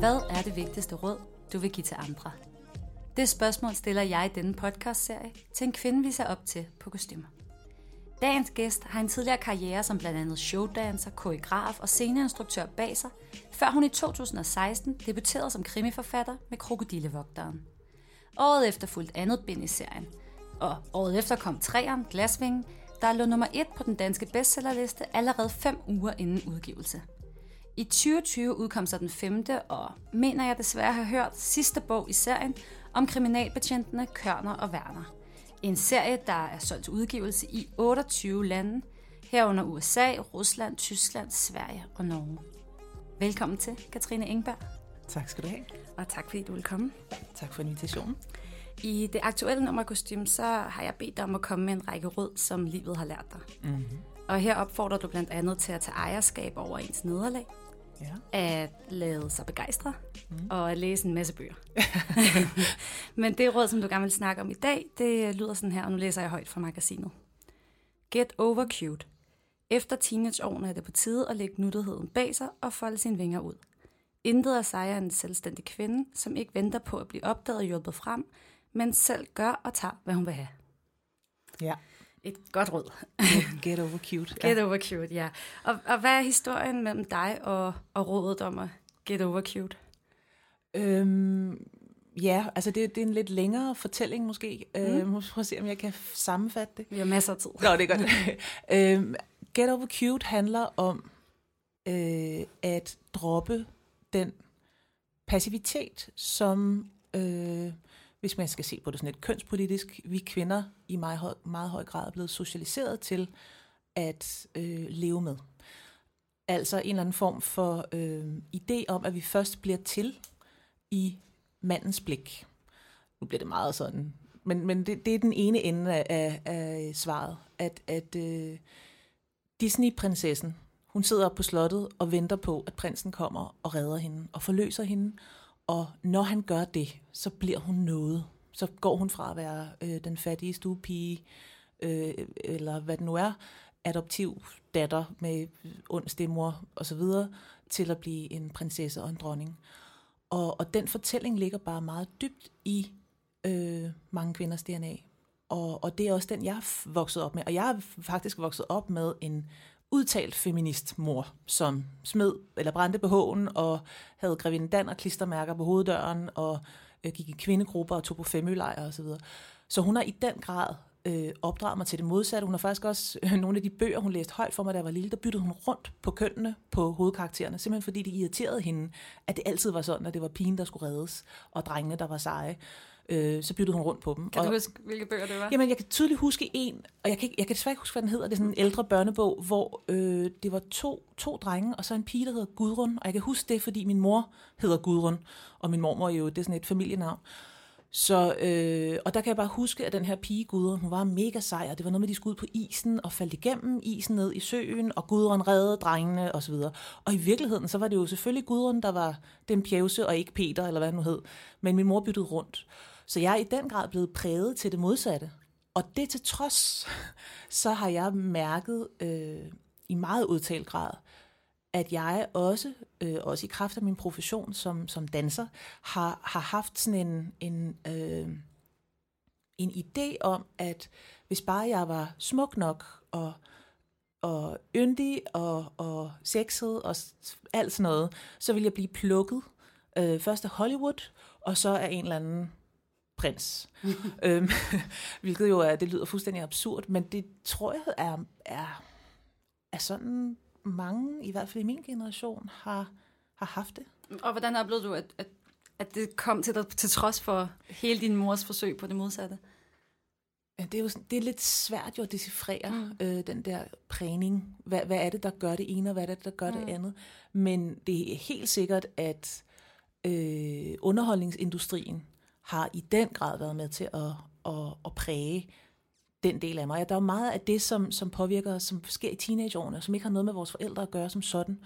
Hvad er det vigtigste råd, du vil give til andre? Det spørgsmål stiller jeg i denne podcastserie til en kvinde, vi ser op til på kostymer. Dagens gæst har en tidligere karriere som blandt andet showdancer, koreograf og sceneinstruktør bag sig, før hun i 2016 debuterede som krimiforfatter med Krokodillevogteren. Året efter fulgte andet bind i serien, og året efter kom træeren Glasvingen, der lå nummer et på den danske bestsellerliste allerede fem uger inden udgivelse. I 2020 udkom så den femte, og mener jeg desværre har hørt, sidste bog i serien om kriminalbetjentene Kørner og Werner. En serie, der er solgt til udgivelse i 28 lande, herunder USA, Rusland, Tyskland, Sverige og Norge. Velkommen til, Katrine Engberg. Tak skal du have. Og tak fordi du vil komme. Tak for invitationen. I det aktuelle nummer kostume, så har jeg bedt dig om at komme med en række råd, som livet har lært dig. Mm-hmm. Og her opfordrer du blandt andet til at tage ejerskab over ens nederlag, ja. at lade sig begejstre mm. og at læse en masse bøger. Men det råd, som du gerne vil snakke om i dag, det lyder sådan her, og nu læser jeg højt fra magasinet. Get over cute. Efter teenageårene er det på tide at lægge nuttigheden bag sig og folde sine vinger ud. Intet er sejre en selvstændig kvinde, som ikke venter på at blive opdaget og hjulpet frem, men selv gør og tager, hvad hun vil have. Ja. Et godt råd. Get over cute. Get over cute, ja. Og, og hvad er historien mellem dig og, og rådet om at get over cute? Øhm, ja, altså det, det er en lidt længere fortælling måske. Mm. Øhm, prøv at se, om jeg kan sammenfatte det. Vi har masser af tid. Nå, det er godt. øhm, get over cute handler om øh, at droppe den passivitet, som... Øh, hvis man skal se på det sådan lidt kønspolitisk, vi kvinder i meget høj, meget høj grad er blevet socialiseret til at øh, leve med. Altså en eller anden form for øh, idé om, at vi først bliver til i mandens blik. Nu bliver det meget sådan, men, men det, det er den ene ende af, af, af svaret, at, at øh, Disney-prinsessen, hun sidder op på slottet og venter på, at prinsen kommer og redder hende og forløser hende, og når han gør det, så bliver hun noget. Så går hun fra at være øh, den fattige stuepige, øh, eller hvad det nu er, adoptiv datter med ond stemor osv., til at blive en prinsesse og en dronning. Og, og den fortælling ligger bare meget dybt i øh, mange kvinders DNA. Og, og det er også den, jeg er vokset op med. Og jeg er faktisk vokset op med en udtalt feminist mor, som smed eller brændte på hågen og havde grevinde Dan og klistermærker på hoveddøren og øh, gik i kvindegrupper og tog på femølejre osv. Så, så hun har i den grad øh, opdraget mig til det modsatte. Hun har faktisk også øh, nogle af de bøger, hun læste højt for mig, da jeg var lille, der byttede hun rundt på kønnene på hovedkaraktererne, simpelthen fordi det irriterede hende, at det altid var sådan, at det var pigen, der skulle reddes, og drengene, der var seje øh, så byttede hun rundt på dem. Kan du huske, hvilke bøger det var? Jamen, jeg kan tydeligt huske en, og jeg kan, jeg kan desværre ikke huske, hvad den hedder. Det er sådan en ældre børnebog, hvor øh, det var to, to drenge, og så en pige, der hedder Gudrun. Og jeg kan huske det, fordi min mor hedder Gudrun, og min mormor er jo, det er sådan et familienavn. Så, øh, og der kan jeg bare huske, at den her pige Gudrun, hun var mega sej, og det var noget med, at de skulle ud på isen og faldt igennem isen ned i søen, og Gudrun reddede drengene osv. Og, og i virkeligheden, så var det jo selvfølgelig Gudrun, der var den pjevse, og ikke Peter, eller hvad det nu hed. Men min mor byttede rundt. Så jeg er i den grad blevet præget til det modsatte. Og det til trods, så har jeg mærket øh, i meget udtalt grad, at jeg også, øh, også i kraft af min profession som, som danser, har, har haft sådan en, en, øh, en idé om, at hvis bare jeg var smuk nok og, og yndig og, og sexet og alt sådan noget, så ville jeg blive plukket øh, først af Hollywood, og så af en eller anden prins. øhm, hvilket jo er, det lyder fuldstændig absurd, men det tror jeg er, er, er sådan mange, i hvert fald i min generation, har, har haft det. Og hvordan oplevede du, at, at, at det kom til dig til trods for hele din mors forsøg på det modsatte? Ja, det er jo det er lidt svært jo at decifrere mm. øh, den der prægning. Hvad, hvad er det, der gør det ene, og hvad er det, der gør mm. det andet? Men det er helt sikkert, at øh, underholdningsindustrien har i den grad været med til at, at, at præge den del af mig. Ja, der er meget af det, som, som påvirker os, som sker i teenageårene, som ikke har noget med vores forældre at gøre som sådan.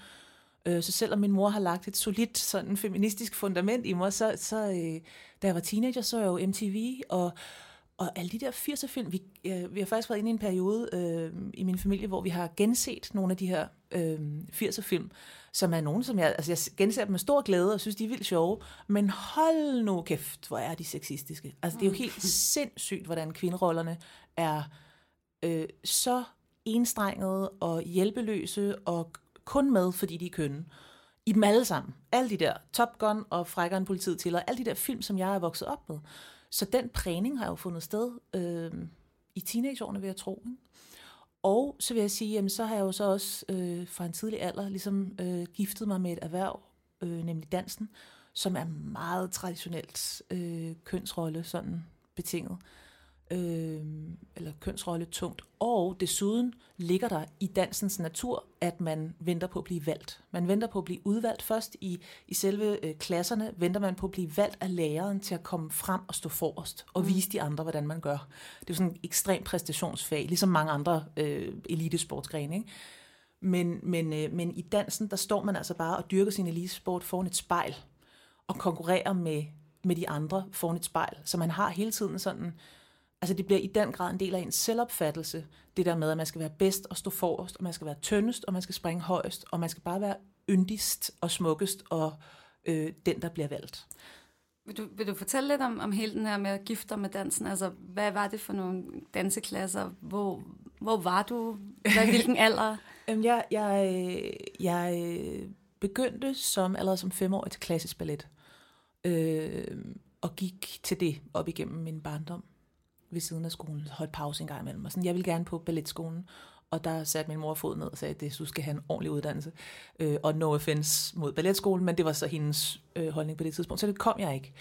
Øh, så selvom min mor har lagt et solidt sådan feministisk fundament i mig, så, så øh, da jeg var teenager, så jeg jo MTV, og, og alle de der 80'er film, vi, øh, vi har faktisk været inde i en periode øh, i min familie, hvor vi har genset nogle af de her øh, 80'er film, som er nogen, som jeg, altså jeg genser dem med stor glæde og synes, de er vildt sjove, men hold nu kæft, hvor er de sexistiske. Altså det er jo helt sindssygt, hvordan kvinderollerne er øh, så enstrengede og hjælpeløse og kun med, fordi de er kønne. I dem alle sammen. Alle de der Top Gun og Frækkeren politiet til, og alle de der film, som jeg er vokset op med. Så den prægning har jo fundet sted øh, i teenageårene, vil jeg tro. Ikke? Og så vil jeg sige, jamen, så har jeg jo så også øh, fra en tidlig alder ligesom øh, giftet mig med et erhverv, øh, nemlig dansen, som er meget traditionelt øh, kønsrolle sådan betinget. øh, eller kønsrolle tungt. Og desuden ligger der i dansens natur, at man venter på at blive valgt. Man venter på at blive udvalgt først i, i selve øh, klasserne, venter man på at blive valgt af læreren til at komme frem og stå forrest og mm. vise de andre, hvordan man gør. Det er jo sådan en ekstrem præstationsfag, ligesom mange andre øh, elitesportsgrene. Ikke? Men, men, øh, men i dansen, der står man altså bare og dyrker sin elitesport foran et spejl og konkurrerer med, med de andre foran et spejl. Så man har hele tiden sådan Altså det bliver i den grad en del af ens selvopfattelse, det der med, at man skal være bedst og stå forrest, og man skal være tyndest, og man skal springe højest, og man skal bare være yndigst og smukkest, og øh, den, der bliver valgt. Vil du, vil du fortælle lidt om, om hele den her med at gifte dig med dansen? Altså, hvad var det for nogle danseklasser? Hvor, hvor var du? Hvad, hvilken alder? jeg, jeg, jeg begyndte som, allerede som femårig til klassisk ballet, øh, og gik til det op igennem min barndom ved siden af skolen, holdt pause en gang imellem. Og sådan, jeg vil gerne på balletskolen. Og der satte min mor fod ned og sagde, at du skal have en ordentlig uddannelse. Øh, og no offense mod balletskolen, men det var så hendes øh, holdning på det tidspunkt. Så det kom jeg ikke.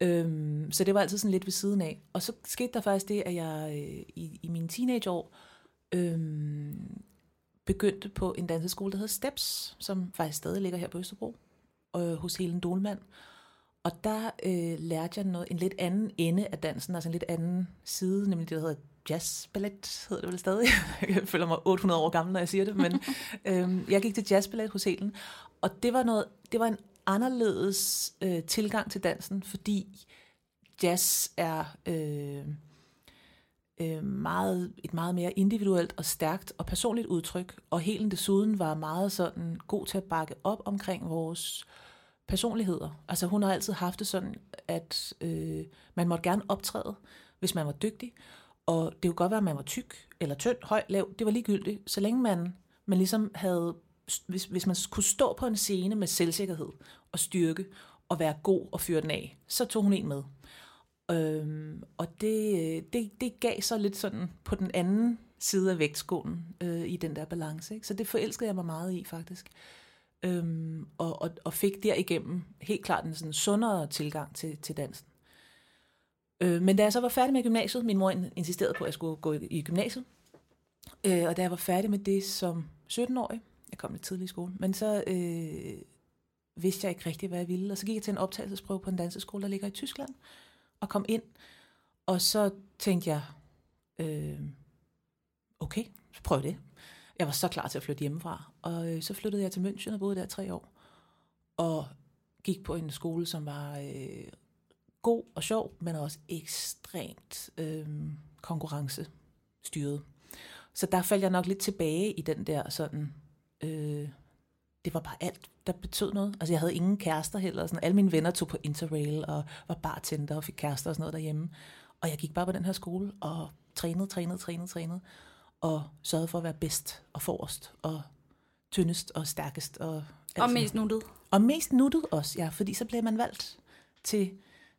Øhm, så det var altid sådan lidt ved siden af. Og så skete der faktisk det, at jeg øh, i, i mine teenageår øh, begyndte på en danseskole, der hedder Steps, som faktisk stadig ligger her på Østerbro, øh, hos Helen Dolman. Og der øh, lærte jeg noget, en lidt anden ende af dansen, altså en lidt anden side, nemlig det, der hedder jazzballet, hedder det vel stadig. Jeg føler mig 800 år gammel, når jeg siger det, men øh, jeg gik til jazzballet hos Helen, og det var, noget, det var en anderledes øh, tilgang til dansen, fordi jazz er øh, øh, meget, et meget mere individuelt og stærkt og personligt udtryk, og Helen desuden var meget sådan god til at bakke op omkring vores øh, personligheder. Altså hun har altid haft det sådan, at øh, man måtte gerne optræde, hvis man var dygtig. Og det kunne godt være, at man var tyk, eller tynd, høj, lav. Det var ligegyldigt. Så længe man, man ligesom havde, hvis, hvis man kunne stå på en scene med selvsikkerhed og styrke, og være god og fyre den af, så tog hun en med. Øhm, og det, øh, det, det gav så lidt sådan på den anden side af vægtskålen øh, i den der balance. Ikke? Så det forelskede jeg mig meget i faktisk øhm, og, og, og fik derigennem helt klart en sådan sundere tilgang til, til dansen. Øh, men da jeg så var færdig med gymnasiet, min mor insisterede på, at jeg skulle gå i, i gymnasiet, øh, og da jeg var færdig med det som 17-årig, jeg kom lidt tidligt i skole, men så øh, vidste jeg ikke rigtigt, hvad jeg ville, og så gik jeg til en optagelsesprøve på en danseskole, der ligger i Tyskland, og kom ind, og så tænkte jeg, øh, okay, så prøv det. Jeg var så klar til at flytte hjemmefra. Og øh, så flyttede jeg til München og boede der tre år. Og gik på en skole, som var øh, god og sjov, men også ekstremt øh, konkurrencestyret. Så der faldt jeg nok lidt tilbage i den der sådan... Øh, det var bare alt, der betød noget. Altså jeg havde ingen kærester heller. Sådan, alle mine venner tog på Interrail og var bartender og fik kærester og sådan noget derhjemme. Og jeg gik bare på den her skole og trænede, trænede, trænede, trænede og sørgede for at være bedst og forrest og tyndest og stærkest. Og, og mest nuttet. Og mest nuttet også, ja, fordi så blev man valgt til,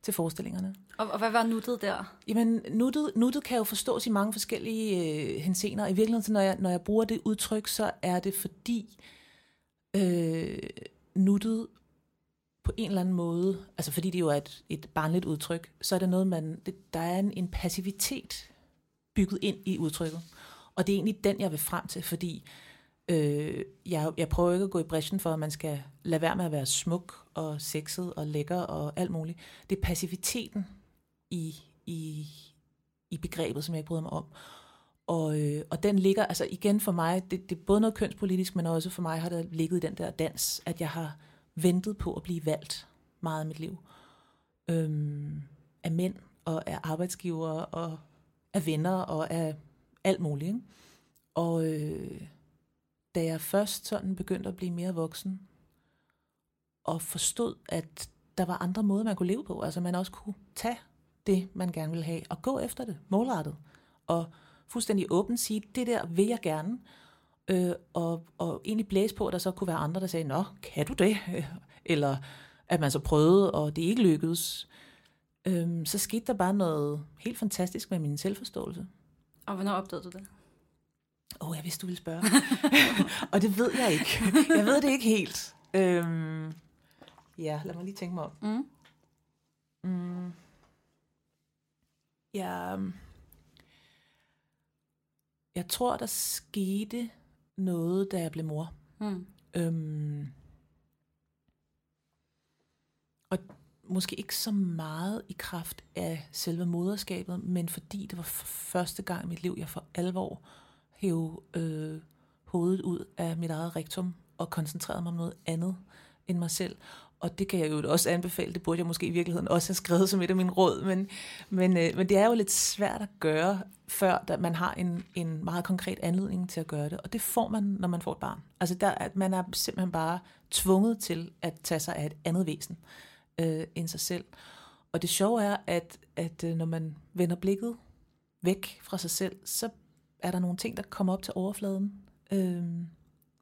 til forestillingerne. Og, og hvad var nuttet der? Jamen, nuttet, nuttet kan jo forstås i mange forskellige øh, hensener. I virkeligheden, når jeg, når jeg bruger det udtryk, så er det fordi øh, nuttet på en eller anden måde, altså fordi det jo er et, et barnligt udtryk, så er det noget, man, det, der er en, en passivitet bygget ind i udtrykket. Og det er egentlig den, jeg vil frem til, fordi øh, jeg, jeg prøver ikke at gå i bræschen for, at man skal lade være med at være smuk og sexet og lækker og alt muligt. Det er passiviteten i, i, i begrebet, som jeg ikke bryder mig om. Og, øh, og den ligger, altså igen for mig, det, det er både noget kønspolitisk, men også for mig har det ligget i den der dans, at jeg har ventet på at blive valgt meget af mit liv. Øhm, af mænd og af arbejdsgiver, og af venner, og af alt muligt. Ikke? Og øh, da jeg først sådan begyndte at blive mere voksen, og forstod, at der var andre måder, man kunne leve på, altså man også kunne tage det, man gerne ville have, og gå efter det, målrettet, og fuldstændig åbent sige, det der vil jeg gerne, øh, og, og egentlig blæse på, at der så kunne være andre, der sagde, nå, kan du det? Eller at man så prøvede, og det ikke lykkedes. Øh, så skete der bare noget helt fantastisk med min selvforståelse. Og hvornår opdagede du det? Åh, oh, jeg vidste, du ville spørge. og det ved jeg ikke. Jeg ved det ikke helt. Øhm, ja, lad mig lige tænke mig om. Mm. Mm. Ja, jeg tror, der skete noget, da jeg blev mor. Mm. Øhm, og måske ikke så meget i kraft af selve moderskabet, men fordi det var første gang i mit liv, jeg for alvor hæve øh, hovedet ud af mit eget rektum og koncentrerede mig om noget andet end mig selv. Og det kan jeg jo også anbefale, det burde jeg måske i virkeligheden også have skrevet som et af mine råd, men, men, øh, men det er jo lidt svært at gøre, før da man har en, en meget konkret anledning til at gøre det. Og det får man, når man får et barn. Altså der, at man er simpelthen bare tvunget til at tage sig af et andet væsen øh, end sig selv. Og det sjove er, at, at øh, når man vender blikket væk fra sig selv, så er der nogle ting, der kommer op til overfladen øh,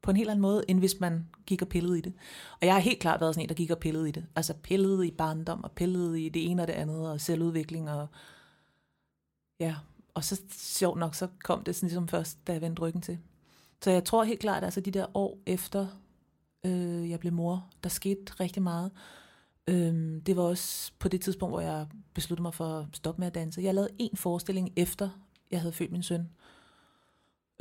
på en helt anden måde, end hvis man gik og pillede i det. Og jeg har helt klart været sådan en, der gik og pillede i det. Altså pillede i barndom, og pillede i det ene og det andet, og selvudvikling, og ja, og så sjovt nok, så kom det sådan ligesom først, da jeg vendte ryggen til. Så jeg tror helt klart, at altså de der år efter, øh, jeg blev mor, der skete rigtig meget. Øh, det var også på det tidspunkt, hvor jeg besluttede mig for at stoppe med at danse. Jeg lavede en forestilling efter, jeg havde født min søn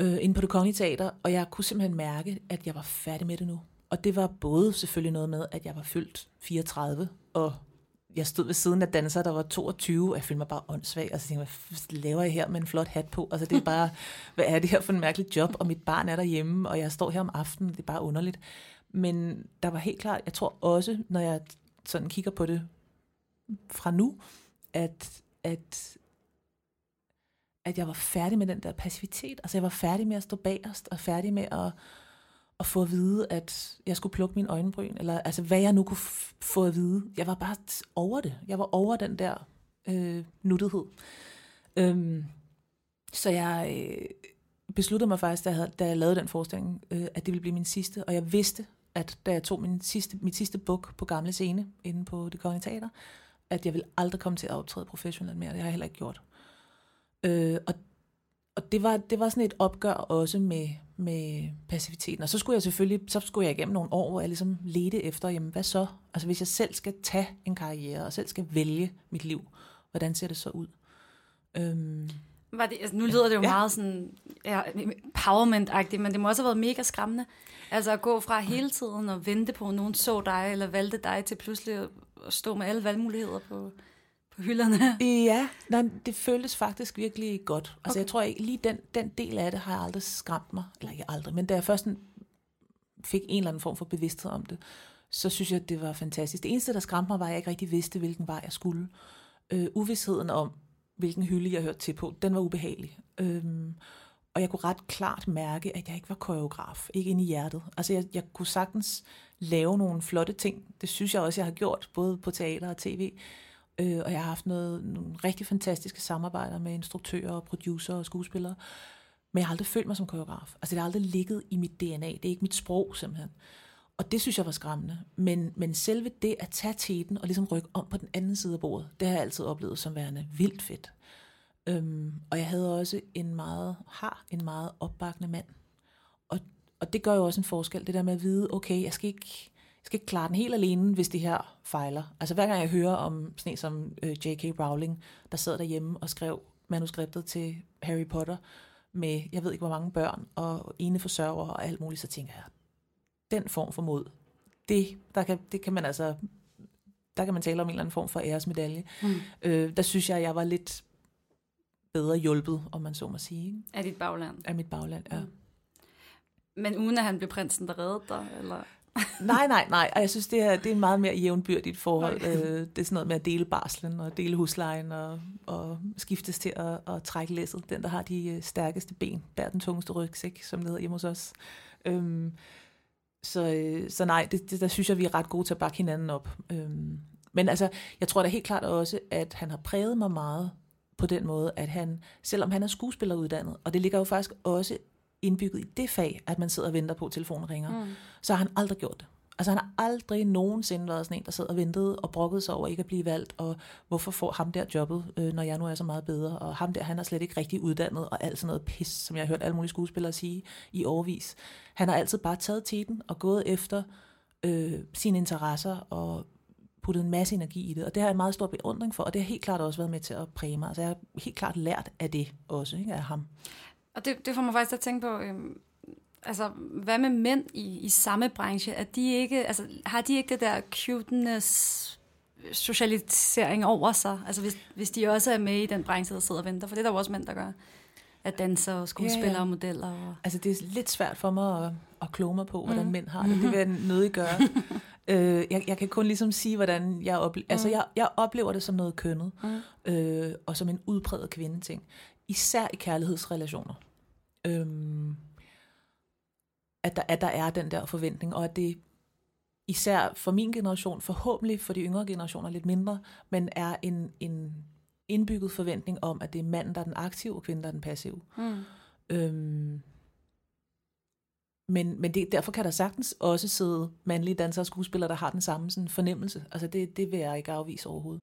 øh, inde på det kongelige teater, og jeg kunne simpelthen mærke, at jeg var færdig med det nu. Og det var både selvfølgelig noget med, at jeg var fyldt 34, og jeg stod ved siden af danser, der var 22, og jeg følte mig bare åndssvag, altså, og så tænkte jeg, hvad laver jeg her med en flot hat på? Altså det er bare, hvad er det her for en mærkelig job, og mit barn er derhjemme, og jeg står her om aftenen, det er bare underligt. Men der var helt klart, jeg tror også, når jeg sådan kigger på det fra nu, at, at at jeg var færdig med den der passivitet. Altså jeg var færdig med at stå bagerst, og færdig med at, at få at vide, at jeg skulle plukke min øjenbryn, eller altså hvad jeg nu kunne få at vide. Jeg var bare over det. Jeg var over den der øh, nuttighed. Øhm, så jeg øh, besluttede mig faktisk, da jeg, havde, da jeg lavede den forestilling, øh, at det ville blive min sidste, og jeg vidste, at da jeg tog min sidste, mit sidste book på Gamle Scene, inde på det kongelige teater, at jeg vil aldrig komme til at optræde professionelt mere. Det har jeg heller ikke gjort. Øh, og og det var, det var sådan et opgør også med, med passiviteten. Og så skulle jeg selvfølgelig, så skulle jeg igennem nogle år, hvor jeg ligesom ledte efter, jamen hvad så? Altså hvis jeg selv skal tage en karriere, og selv skal vælge mit liv, hvordan ser det så ud? Øhm, var det, altså, nu lyder det jo ja. meget sådan ja, empowerment-agtigt, men det må også have været mega skræmmende. Altså at gå fra hele tiden og vente på, at nogen så dig, eller valgte dig, til pludselig at stå med alle valgmuligheder på hylderne. Ja, nej, det føltes faktisk virkelig godt. Altså okay. jeg tror ikke, lige den, den del af det har jeg aldrig skræmt mig. Eller ikke aldrig, men da jeg først fik en eller anden form for bevidsthed om det, så synes jeg, det var fantastisk. Det eneste, der skræmte mig, var, at jeg ikke rigtig vidste, hvilken vej jeg skulle. Øh, uvidsheden om, hvilken hylde jeg hørte til på, den var ubehagelig. Øhm, og jeg kunne ret klart mærke, at jeg ikke var koreograf, ikke inde i hjertet. Altså jeg, jeg kunne sagtens lave nogle flotte ting. Det synes jeg også, jeg har gjort, både på teater og tv. Øh, og jeg har haft noget, nogle rigtig fantastiske samarbejder med instruktører og producer og skuespillere. Men jeg har aldrig følt mig som koreograf. Altså det har aldrig ligget i mit DNA. Det er ikke mit sprog simpelthen. Og det synes jeg var skræmmende. Men, men selve det at tage teten og ligesom rykke om på den anden side af bordet, det har jeg altid oplevet som værende vildt fedt. Øhm, og jeg havde også en meget, har en meget opbakkende mand. Og, og det gør jo også en forskel, det der med at vide, okay, jeg skal ikke, jeg skal ikke klare den helt alene, hvis det her fejler. Altså hver gang jeg hører om sådan en som øh, J.K. Rowling, der sad derhjemme og skrev manuskriptet til Harry Potter med, jeg ved ikke hvor mange børn, og ene forsørger og alt muligt, så tænker jeg, den form for mod, det, der kan, det kan man altså, der kan man tale om en eller anden form for æresmedalje. Mm. Øh, der synes jeg, jeg var lidt bedre hjulpet, om man så må sige. Af dit bagland? Af mit bagland, ja. Mm. Men uden at han blev prinsen, der reddede dig? Eller? nej, nej, nej. Og jeg synes, det er, det er en meget mere jævnbyrdigt forhold. Okay. Øh, det er sådan noget med at dele barslen og dele huslejen og, og skiftes til at, at trække læsset. Den, der har de øh, stærkeste ben, bærer den tungeste rygsæk, som det hedder hjemme hos os. Øhm, så, øh, så nej, det, det, der synes jeg, vi er ret gode til at bakke hinanden op. Øhm, men altså, jeg tror da helt klart også, at han har præget mig meget på den måde, at han, selvom han er skuespilleruddannet, og det ligger jo faktisk også indbygget i det fag, at man sidder og venter på, at telefonen ringer, mm. så har han aldrig gjort det. Altså han har aldrig nogensinde været sådan en, der sad og ventede og brokkede sig over ikke at blive valgt, og hvorfor får ham der jobbet, øh, når jeg nu er så meget bedre, og ham der, han er slet ikke rigtig uddannet, og alt sådan noget pis, som jeg har hørt alle mulige skuespillere sige i overvis. Han har altid bare taget teten og gået efter øh, sine interesser og puttet en masse energi i det, og det har jeg en meget stor beundring for, og det har helt klart også været med til at præge mig. Altså jeg har helt klart lært af det også, ikke, af ham. Og det, det får mig faktisk til at tænke på, øhm, altså, hvad med mænd i, i samme branche? Er de ikke, altså, har de ikke det der cuteness socialisering over sig? Altså hvis, hvis de også er med i den branche, der sidder og venter, for det er der jo også mænd, der gør at danser og skuespillere ja, ja. og modeller. Og... Altså det er lidt svært for mig at, at kloge mig på, hvordan mm. mænd har det. Det vil jeg nødig gøre. øh, jeg, jeg kan kun ligesom sige, hvordan jeg oplever... Mm. Altså jeg, jeg oplever det som noget kønnet, mm. øh, og som en udpræget kvindeting. Især i kærlighedsrelationer. Øhm, at, der, at der er den der forventning, og at det især for min generation, forhåbentlig for de yngre generationer lidt mindre, men er en, en indbygget forventning om, at det er manden, der er den aktive, og kvinden, der er den passive. Mm. Øhm, men, men det, derfor kan der sagtens også sidde mandlige dansere og skuespillere, der har den samme sådan, fornemmelse. Altså det, det vil jeg ikke afvise overhovedet.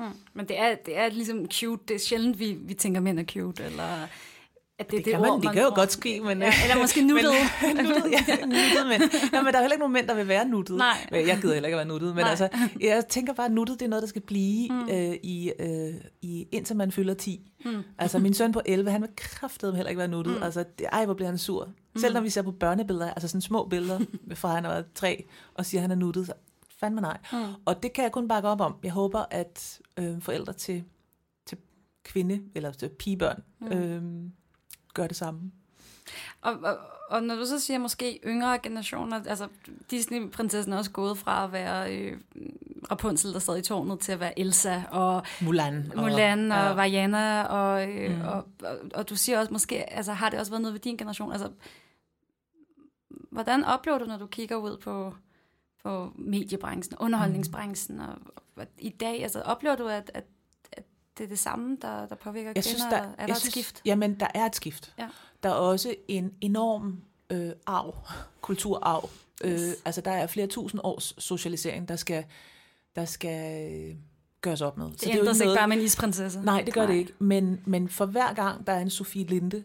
Mm. Men det er, det er ligesom cute. Det er sjældent, vi, vi tænker, mænd er cute, eller at det, det, det, kan man, ord, det kan jo godt ske, men... Ja, eller måske nuttet. men, nuttet, ja, nuttet, men, ja, men der er heller ikke nogen mænd, der vil være nuttet. Nej. Jeg gider heller ikke at være nuttet, men Nej. altså, jeg tænker bare, at nuttet, det er noget, der skal blive mm. øh, i, øh, i, indtil man fylder 10. Mm. Altså, min søn på 11, han vil kraftedeme heller ikke være nuttet. Mm. Altså, det, ej, hvor bliver han sur. Mm. Selv når vi ser på børnebilleder, altså sådan små billeder, fra han var tre, og siger, at han er nuttet, så fandme nej. Mm. Og det kan jeg kun bakke op om. Jeg håber, at øh, forældre til, til kvinde, eller til pigebørn, mm. øh, gør det samme. Og, og, og når du så siger måske yngre generationer, altså Disney-prinsessen er også gået fra at være øh, Rapunzel, der sad i tårnet, til at være Elsa og Mulan, Mulan og, og ja. Vajana, og, øh, mm. og, og, og du siger også måske, altså har det også været noget ved din generation, altså hvordan oplever du, når du kigger ud på på mediebranchen, underholdningsbranchen. Mm. Og, og i dag, altså oplever du, at, at, at det er det samme, der, der påvirker jeg kvinder? Synes, der, er der jeg et synes, skift? Jamen, der er et skift. Ja. Der er også en enorm øh, arv, kulturarv. Øh, yes. Øh, altså, der er flere tusind års socialisering, der skal, der skal øh, gøres op med. Det, så det ændrer sig ikke bare med en isprinsesse. Nej, det gør Nej. det ikke. Men, men for hver gang, der er en Sofie Linde, øh,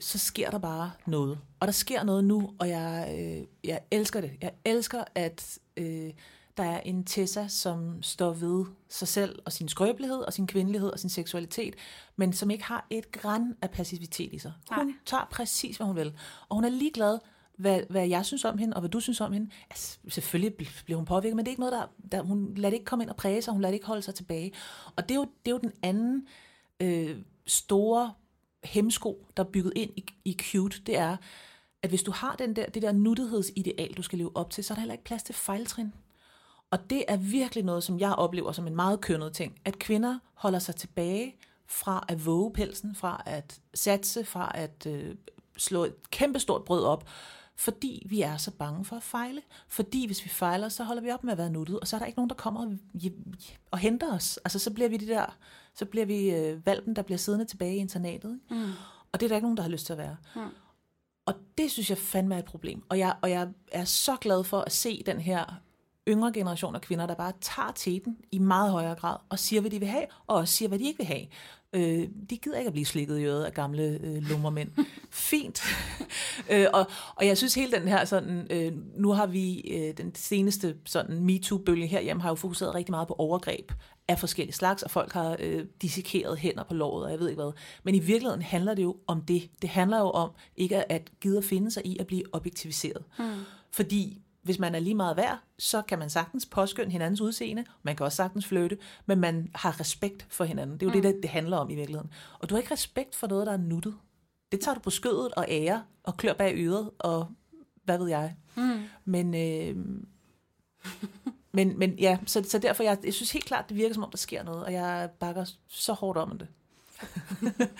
så sker der bare noget. Og der sker noget nu, og jeg, øh, jeg elsker det. Jeg elsker, at øh, der er en Tessa, som står ved sig selv og sin skrøbelighed og sin kvindelighed og sin seksualitet, men som ikke har et græn af passivitet i sig. Hun Nej. tager præcis, hvad hun vil. Og hun er ligeglad, hvad, hvad jeg synes om hende, og hvad du synes om hende. Altså, selvfølgelig bliver hun påvirket, men det er ikke noget, der, der hun lader det ikke komme ind og præge sig, hun lader det ikke holde sig tilbage. Og det er jo, det er jo den anden øh, store hemsko, der er bygget ind i, i cute, det er, at hvis du har den der, det der nuttighedsideal, du skal leve op til, så er der heller ikke plads til fejltrin. Og det er virkelig noget, som jeg oplever som en meget kønnet ting, at kvinder holder sig tilbage fra at våge pelsen, fra at satse, fra at øh, slå et kæmpestort brød op, fordi vi er så bange for at fejle. Fordi hvis vi fejler, så holder vi op med at være nuttet, og så er der ikke nogen, der kommer og, og henter os. Altså så bliver vi det der, så bliver vi øh, valpen, der bliver siddende tilbage i internatet. Ikke? Mm. Og det er der ikke nogen, der har lyst til at være. Mm. Og det synes jeg fandme er et problem. Og jeg, og jeg er så glad for at se den her yngre generation af kvinder, der bare tager teten i meget højere grad, og siger, hvad de vil have, og også siger, hvad de ikke vil have. Øh, de gider ikke at blive slikket i øret af gamle øh, lummermænd. Fint. øh, og, og jeg synes hele den her sådan, øh, nu har vi øh, den seneste sådan MeToo-bølge herhjemme, har jo fokuseret rigtig meget på overgreb af forskellige slags, og folk har øh, dissekeret hænder på låret, og jeg ved ikke hvad. Men i virkeligheden handler det jo om det. Det handler jo om ikke at gide at finde sig i at blive objektiviseret. Hmm. Fordi hvis man er lige meget værd, så kan man sagtens påskynde hinandens udseende, man kan også sagtens flytte, men man har respekt for hinanden. Det er jo mm. det, det, det handler om i virkeligheden. Og du har ikke respekt for noget, der er nuttet. Det tager du på skødet og ære og klør bag øret, og hvad ved jeg. Mm. Men, øh, men, men ja, så, så derfor, jeg, jeg synes helt klart, det virker som om, der sker noget, og jeg bakker så hårdt om det.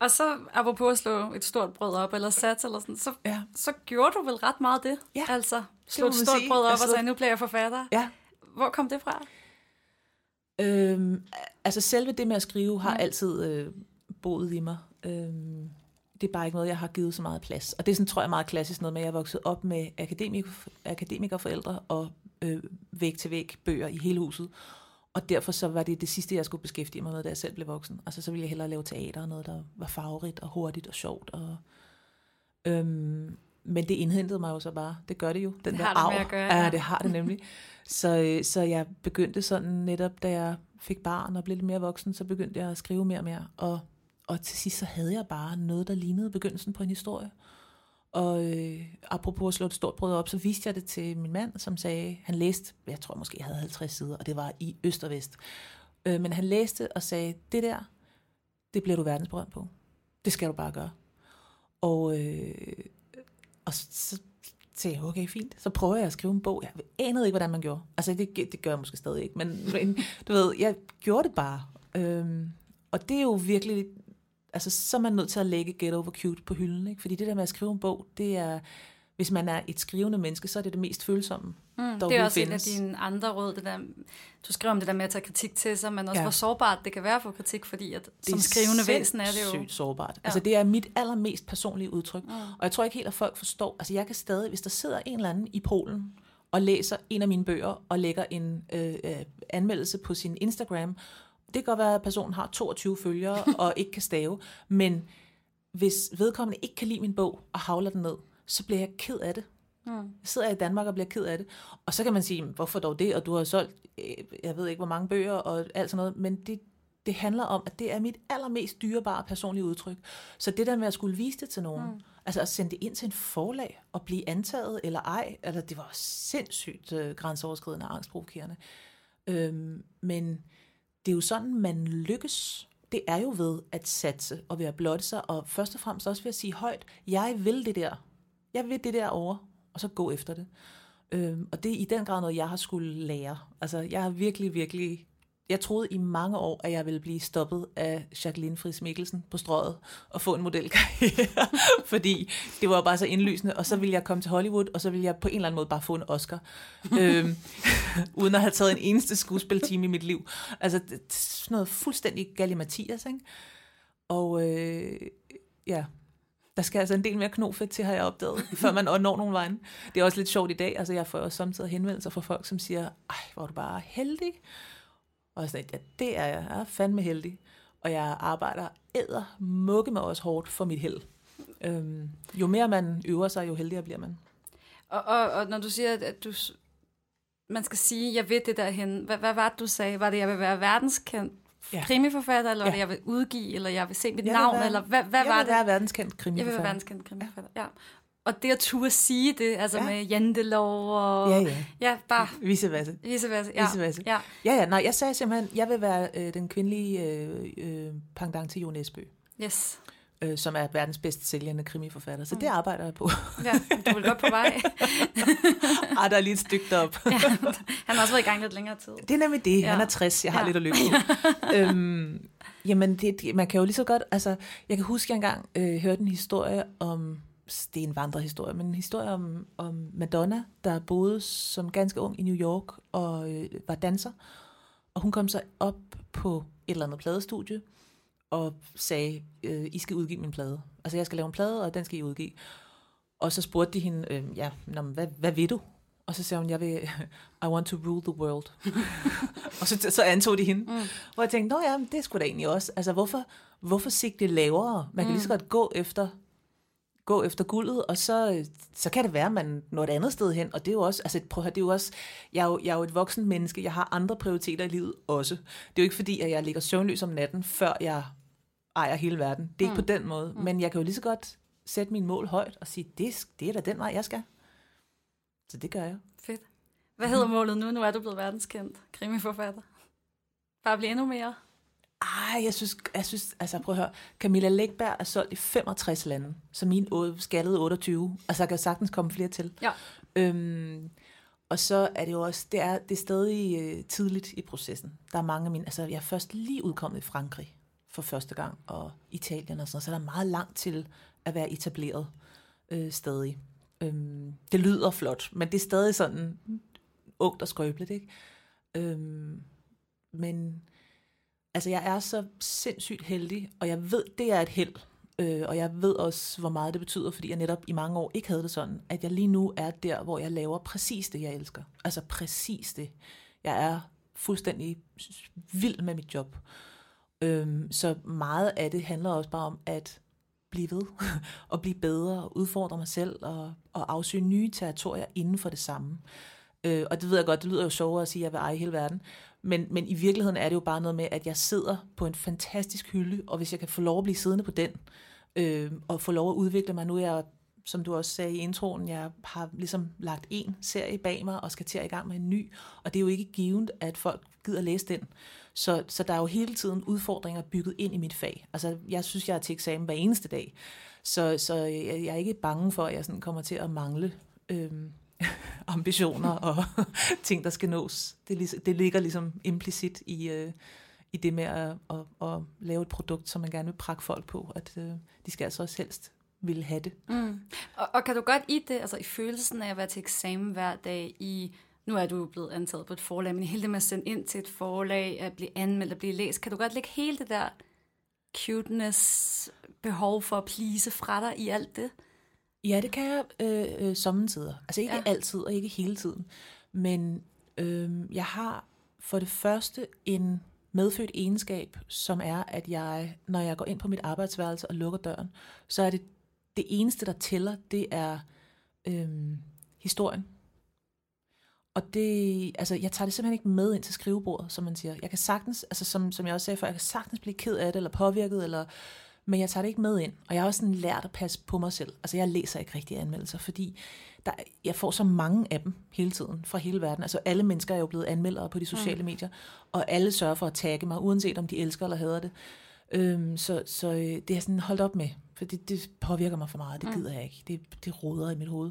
Og så, apropos at slå et stort brød op, eller sats, eller sådan, så, ja. så gjorde du vel ret meget det? Ja, Altså, slå et stort sige. brød op, altså, og så nu bliver jeg forfatter. Ja. Hvor kom det fra? Øhm, altså, selve det med at skrive har ja. altid øh, boet i mig. Øhm, det er bare ikke noget, jeg har givet så meget plads. Og det er sådan, tror jeg, meget klassisk noget med, at jeg er vokset op med akademik, akademikerforældre og øh, væg til væg bøger i hele huset. Og derfor så var det det sidste, jeg skulle beskæftige mig med, da jeg selv blev voksen. Altså så ville jeg hellere lave teater og noget, der var farverigt og hurtigt og sjovt. Og, øhm, men det indhentede mig jo så bare. Det gør det jo. Den det der har arv. det med at gøre. Ja, ja det har det nemlig. så, øh, så jeg begyndte sådan netop, da jeg fik barn og blev lidt mere voksen, så begyndte jeg at skrive mere og mere. Og, og til sidst så havde jeg bare noget, der lignede begyndelsen på en historie. Og øh, apropos at slå et stort brød op, så viste jeg det til min mand, som sagde, han læste, jeg tror måske jeg havde 50 sider, og det var i øst og vest. Øh, men han læste og sagde, det der, det bliver du verdensberømt på. Det skal du bare gøre. Og, øh, og så sagde jeg, okay, fint. Så prøver jeg at skrive en bog. Jeg anede ikke, hvordan man gjorde. Altså, det, det gør jeg måske stadig ikke. Men, men du ved, jeg gjorde det bare. Øhm, og det er jo virkelig altså, så er man nødt til at lægge Get Over Cute på hylden. Ikke? Fordi det der med at skrive en bog, det er, hvis man er et skrivende menneske, så er det det mest følsomme, mm, der Det er også findes. en af dine andre råd, det der, du skriver om det der med at tage kritik til sig, men også ja. hvor sårbart det kan være for kritik, fordi at, det som skrivende væsen er det jo... Det sårbart. Ja. Altså det er mit allermest personlige udtryk. Mm. Og jeg tror ikke helt, at folk forstår, altså jeg kan stadig, hvis der sidder en eller anden i Polen, og læser en af mine bøger, og lægger en øh, øh, anmeldelse på sin Instagram, det kan godt være, at personen har 22 følgere og ikke kan stave, men hvis vedkommende ikke kan lide min bog og havler den ned, så bliver jeg ked af det. Mm. Jeg sidder i Danmark og bliver ked af det. Og så kan man sige, hvorfor dog det, og du har solgt, øh, jeg ved ikke hvor mange bøger og alt sådan noget, men det, det handler om, at det er mit allermest dyrebare personlige udtryk. Så det der med at skulle vise det til nogen, mm. altså at sende det ind til en forlag og blive antaget eller ej, eller det var sindssygt øh, grænseoverskridende og angstprovokerende. Øhm, men det er jo sådan, man lykkes. Det er jo ved at satse og ved at blotte sig, og først og fremmest også ved at sige højt, jeg vil det der. Jeg vil det der over, og så gå efter det. Øhm, og det er i den grad noget, jeg har skulle lære. Altså, jeg har virkelig, virkelig jeg troede i mange år, at jeg ville blive stoppet af Jacqueline Friis Mikkelsen på strøget og få en modelkarriere, fordi det var bare så indlysende, og så ville jeg komme til Hollywood, og så ville jeg på en eller anden måde bare få en Oscar, øhm, uden at have taget en eneste skuespilteam i mit liv. Altså, sådan noget fuldstændig Mathias, ikke? Og øh, ja, der skal altså en del mere knofedt til, har jeg opdaget, før man når nogen vejen. Det er også lidt sjovt i dag, altså jeg får også samtidig henvendelser fra folk, som siger, ej, hvor er du bare heldig, og jeg sagde, ja, det er jeg. Jeg er fandme heldig. Og jeg arbejder æder mukke mig også hårdt for mit held. Øhm, jo mere man øver sig, jo heldigere bliver man. Og, og, og når du siger, at du, man skal sige, jeg ved det derhen. Hvad, hvad var det, du sagde? Var det, jeg vil være verdenskendt ja. krimiforfatter, eller ja. det, jeg vil udgive, eller jeg vil se mit jeg navn, være, eller hvad, hvad var det? Jeg vil være verdenskendt krimiforfatter. Jeg vil være verdenskendt krimiforfatter, ja. ja. Og det at turde sige det, altså ja. med jantelov og... Ja, ja. Ja, bare... Vice versa, ja. Vice versa. Ja. ja, ja. Nej, jeg sagde simpelthen, jeg vil være øh, den kvindelige øh, øh, pendant til Jon Esbø. Yes. Øh, som er verdens bedst sælgende krimiforfatter. Så mm. det arbejder jeg på. ja, du vil godt på vej. ah, der er lige et stykke derop. ja, han har også været i gang lidt længere tid. Det er nemlig det. Ja. Han er 60. Jeg har ja. lidt at lykke øhm, Jamen, det, man kan jo lige så godt... Altså, jeg kan huske, at jeg engang øh, hørte en historie om det er en vandrehistorie, men en historie om, om Madonna, der boede som ganske ung i New York og øh, var danser. Og hun kom så op på et eller andet pladestudie og sagde, øh, I skal udgive min plade. Altså jeg skal lave en plade, og den skal I udgive. Og så spurgte de hende, øh, ja, nå, hvad, hvad vil du? Og så sagde hun, jeg vil, I want to rule the world. og så, så antog de hende. Mm. Og jeg tænkte, nå ja, det skulle da egentlig også. Altså, hvorfor, hvorfor sigte lavere? Man kan mm. lige så godt gå efter gå efter guldet, og så, så kan det være, at man når et andet sted hen, og det er jo også, altså prøv at det er jo også, jeg er jo, jeg er jo et voksen menneske, jeg har andre prioriteter i livet også. Det er jo ikke fordi, at jeg ligger søvnløs om natten, før jeg ejer hele verden. Det er mm. ikke på den måde, mm. men jeg kan jo lige så godt sætte min mål højt og sige, det, det er da den vej, jeg skal. Så det gør jeg. Fedt. Hvad hedder målet nu? Nu er du blevet verdenskendt krimiforfatter. Bare blive endnu mere? Ej, jeg synes, jeg synes, altså prøv at høre, Camilla Lægberg er solgt i 65 lande, så min skaldede 28, altså der kan sagtens komme flere til. Ja. Øhm, og så er det jo også, det er, det er stadig øh, tidligt i processen. Der er mange af mine, altså jeg er først lige udkommet i Frankrig for første gang, og Italien og sådan noget, så der er meget langt til at være etableret øh, stadig. Øhm, det lyder flot, men det er stadig sådan ungt og skrøbeligt, ikke? Øhm, men altså jeg er så sindssygt heldig, og jeg ved, det er et held, øh, og jeg ved også, hvor meget det betyder, fordi jeg netop i mange år ikke havde det sådan, at jeg lige nu er der, hvor jeg laver præcis det, jeg elsker. Altså præcis det. Jeg er fuldstændig vild med mit job. Øhm, så meget af det handler også bare om at blive ved, og blive bedre, og udfordre mig selv, og, og afsøge nye territorier inden for det samme. Øh, og det ved jeg godt, det lyder jo sjovere at sige, at jeg vil eje hele verden. Men, men i virkeligheden er det jo bare noget med, at jeg sidder på en fantastisk hylde, og hvis jeg kan få lov at blive siddende på den, øh, og få lov at udvikle mig, nu er jeg, som du også sagde i introen, jeg har ligesom lagt en serie bag mig, og skal til at i gang med en ny, og det er jo ikke givet, at folk gider læse den. Så, så der er jo hele tiden udfordringer bygget ind i mit fag. Altså, jeg synes, jeg er til eksamen hver eneste dag. Så, så jeg, jeg er ikke bange for, at jeg sådan kommer til at mangle øh, ambitioner og ting, der skal nås. Det, det ligger ligesom implicit i, øh, i det med at, at, at lave et produkt, som man gerne vil prakke folk på, at øh, de skal altså også helst ville have det. Mm. Og, og kan du godt i det, altså i følelsen af at være til eksamen hver dag, i nu er du jo blevet antaget på et forlag, men i hele det med at sende ind til et forlag, at blive anmeldt, at blive læst, kan du godt lægge hele det der cuteness, behov for at plise fra dig i alt det? Ja, det kan jeg øh, øh, sommetider. Altså ikke ja. altid og ikke hele tiden. Men øh, jeg har for det første en medfødt egenskab, som er, at jeg, når jeg går ind på mit arbejdsværelse og lukker døren, så er det det eneste, der tæller, det er øh, historien. Og det, altså, jeg tager det simpelthen ikke med ind til skrivebordet, som man siger. Jeg kan sagtens, altså som, som jeg også sagde før, jeg kan sagtens blive ked af det, eller påvirket, eller men jeg tager det ikke med ind. Og jeg har også sådan lært at passe på mig selv. Altså jeg læser ikke rigtig anmeldelser, fordi der, jeg får så mange af dem hele tiden fra hele verden. Altså alle mennesker er jo blevet anmeldere på de sociale mm. medier, og alle sørger for at tagge mig, uanset om de elsker eller hader det. Øhm, så så øh, det er sådan holdt op med, for det, det påvirker mig for meget. Det mm. gider jeg ikke. Det, det roder i mit hoved.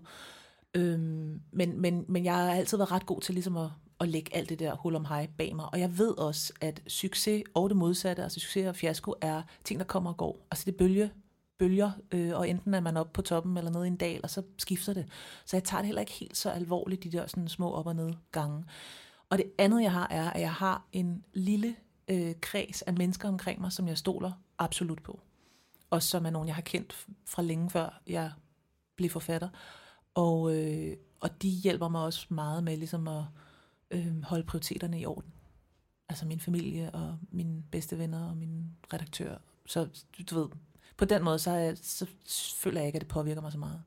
Øhm, men, men, men jeg har altid været ret god til ligesom at, at lægge alt det der hul om hej bag mig. Og jeg ved også, at succes og det modsatte, altså succes og fiasko, er ting, der kommer og går. Altså det bølge, bølger, øh, og enten er man oppe på toppen eller nede i en dal, og så skifter det. Så jeg tager det heller ikke helt så alvorligt, de der sådan små op- og ned gange. Og det andet, jeg har, er, at jeg har en lille øh, kreds af mennesker omkring mig, som jeg stoler absolut på. Og som er nogen, jeg har kendt fra længe før jeg blev forfatter. Og, øh, og de hjælper mig også meget med ligesom at øh, holde prioriteterne i orden. Altså min familie og mine bedste venner og min redaktør. Så du ved, på den måde, så, jeg, så føler jeg ikke, at det påvirker mig så meget.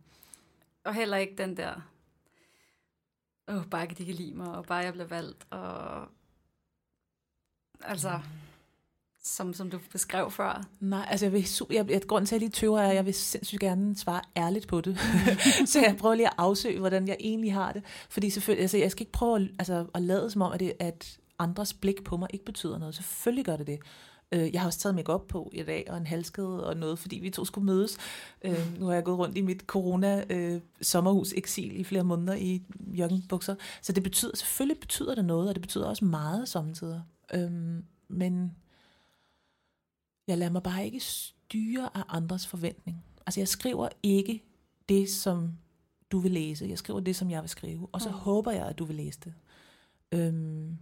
Og heller ikke den der, åh, oh, bare ikke de kan lide mig, og bare jeg bliver valgt, og altså, mm som, som du beskrev før? Nej, altså jeg vil, jeg, jeg, grunden til, at jeg lige tøver, er, at jeg vil sindssygt gerne svare ærligt på det. så jeg prøver lige at afsøge, hvordan jeg egentlig har det. Fordi selvfølgelig, altså jeg skal ikke prøve at, altså, at lade som om, at, det, at andres blik på mig ikke betyder noget. Selvfølgelig gør det det. Øh, jeg har også taget mig op på i dag, og en halskede og noget, fordi vi to skulle mødes. Øh, nu har jeg gået rundt i mit corona-sommerhus øh, eksil i flere måneder i joggingbukser. Så det betyder, selvfølgelig betyder det noget, og det betyder også meget samtidig. Øh, men jeg lader mig bare ikke styre af andres forventning. Altså jeg skriver ikke det, som du vil læse. Jeg skriver det, som jeg vil skrive. Og så mm. håber jeg, at du vil læse det. Øhm,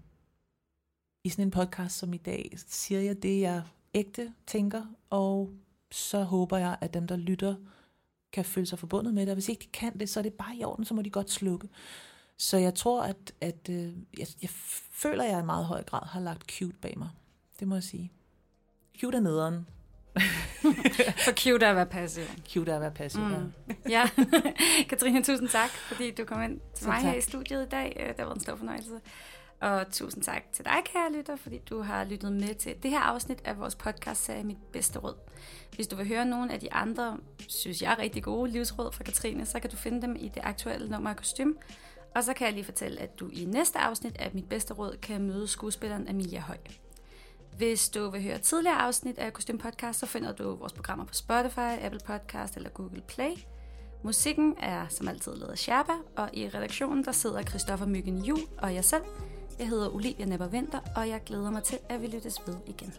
I sådan en podcast som i dag, siger jeg det, jeg ægte tænker, og så håber jeg, at dem, der lytter, kan føle sig forbundet med det. Og hvis ikke de kan det, så er det bare i orden, så må de godt slukke. Så jeg tror, at, at øh, jeg, jeg føler, at jeg i meget høj grad har lagt cute bag mig. Det må jeg sige. Cute er nederen. For cute er at være passiv. Cute er at være passiv, mm. ja. Ja, Katrine, tusind tak, fordi du kom ind til mig her tak. i studiet i dag. Øh, Det har været en stor fornøjelse. Og tusind tak til dig, kære lytter, fordi du har lyttet med til det her afsnit af vores podcast-serie Mit Bedste Råd. Hvis du vil høre nogle af de andre, synes jeg, rigtig gode livsråd fra Katrine, så kan du finde dem i det aktuelle nummer af kostym. Og så kan jeg lige fortælle, at du i næste afsnit af Mit Bedste Råd kan møde skuespilleren Amelia Høj. Hvis du vil høre tidligere afsnit af Kostym Podcast, så finder du vores programmer på Spotify, Apple Podcast eller Google Play. Musikken er som altid lavet af Sherpa, og i redaktionen der sidder Christoffer Myggen Jul og jeg selv. Jeg hedder Olivia Nepper Vinter, og jeg glæder mig til, at vi lyttes ved igen.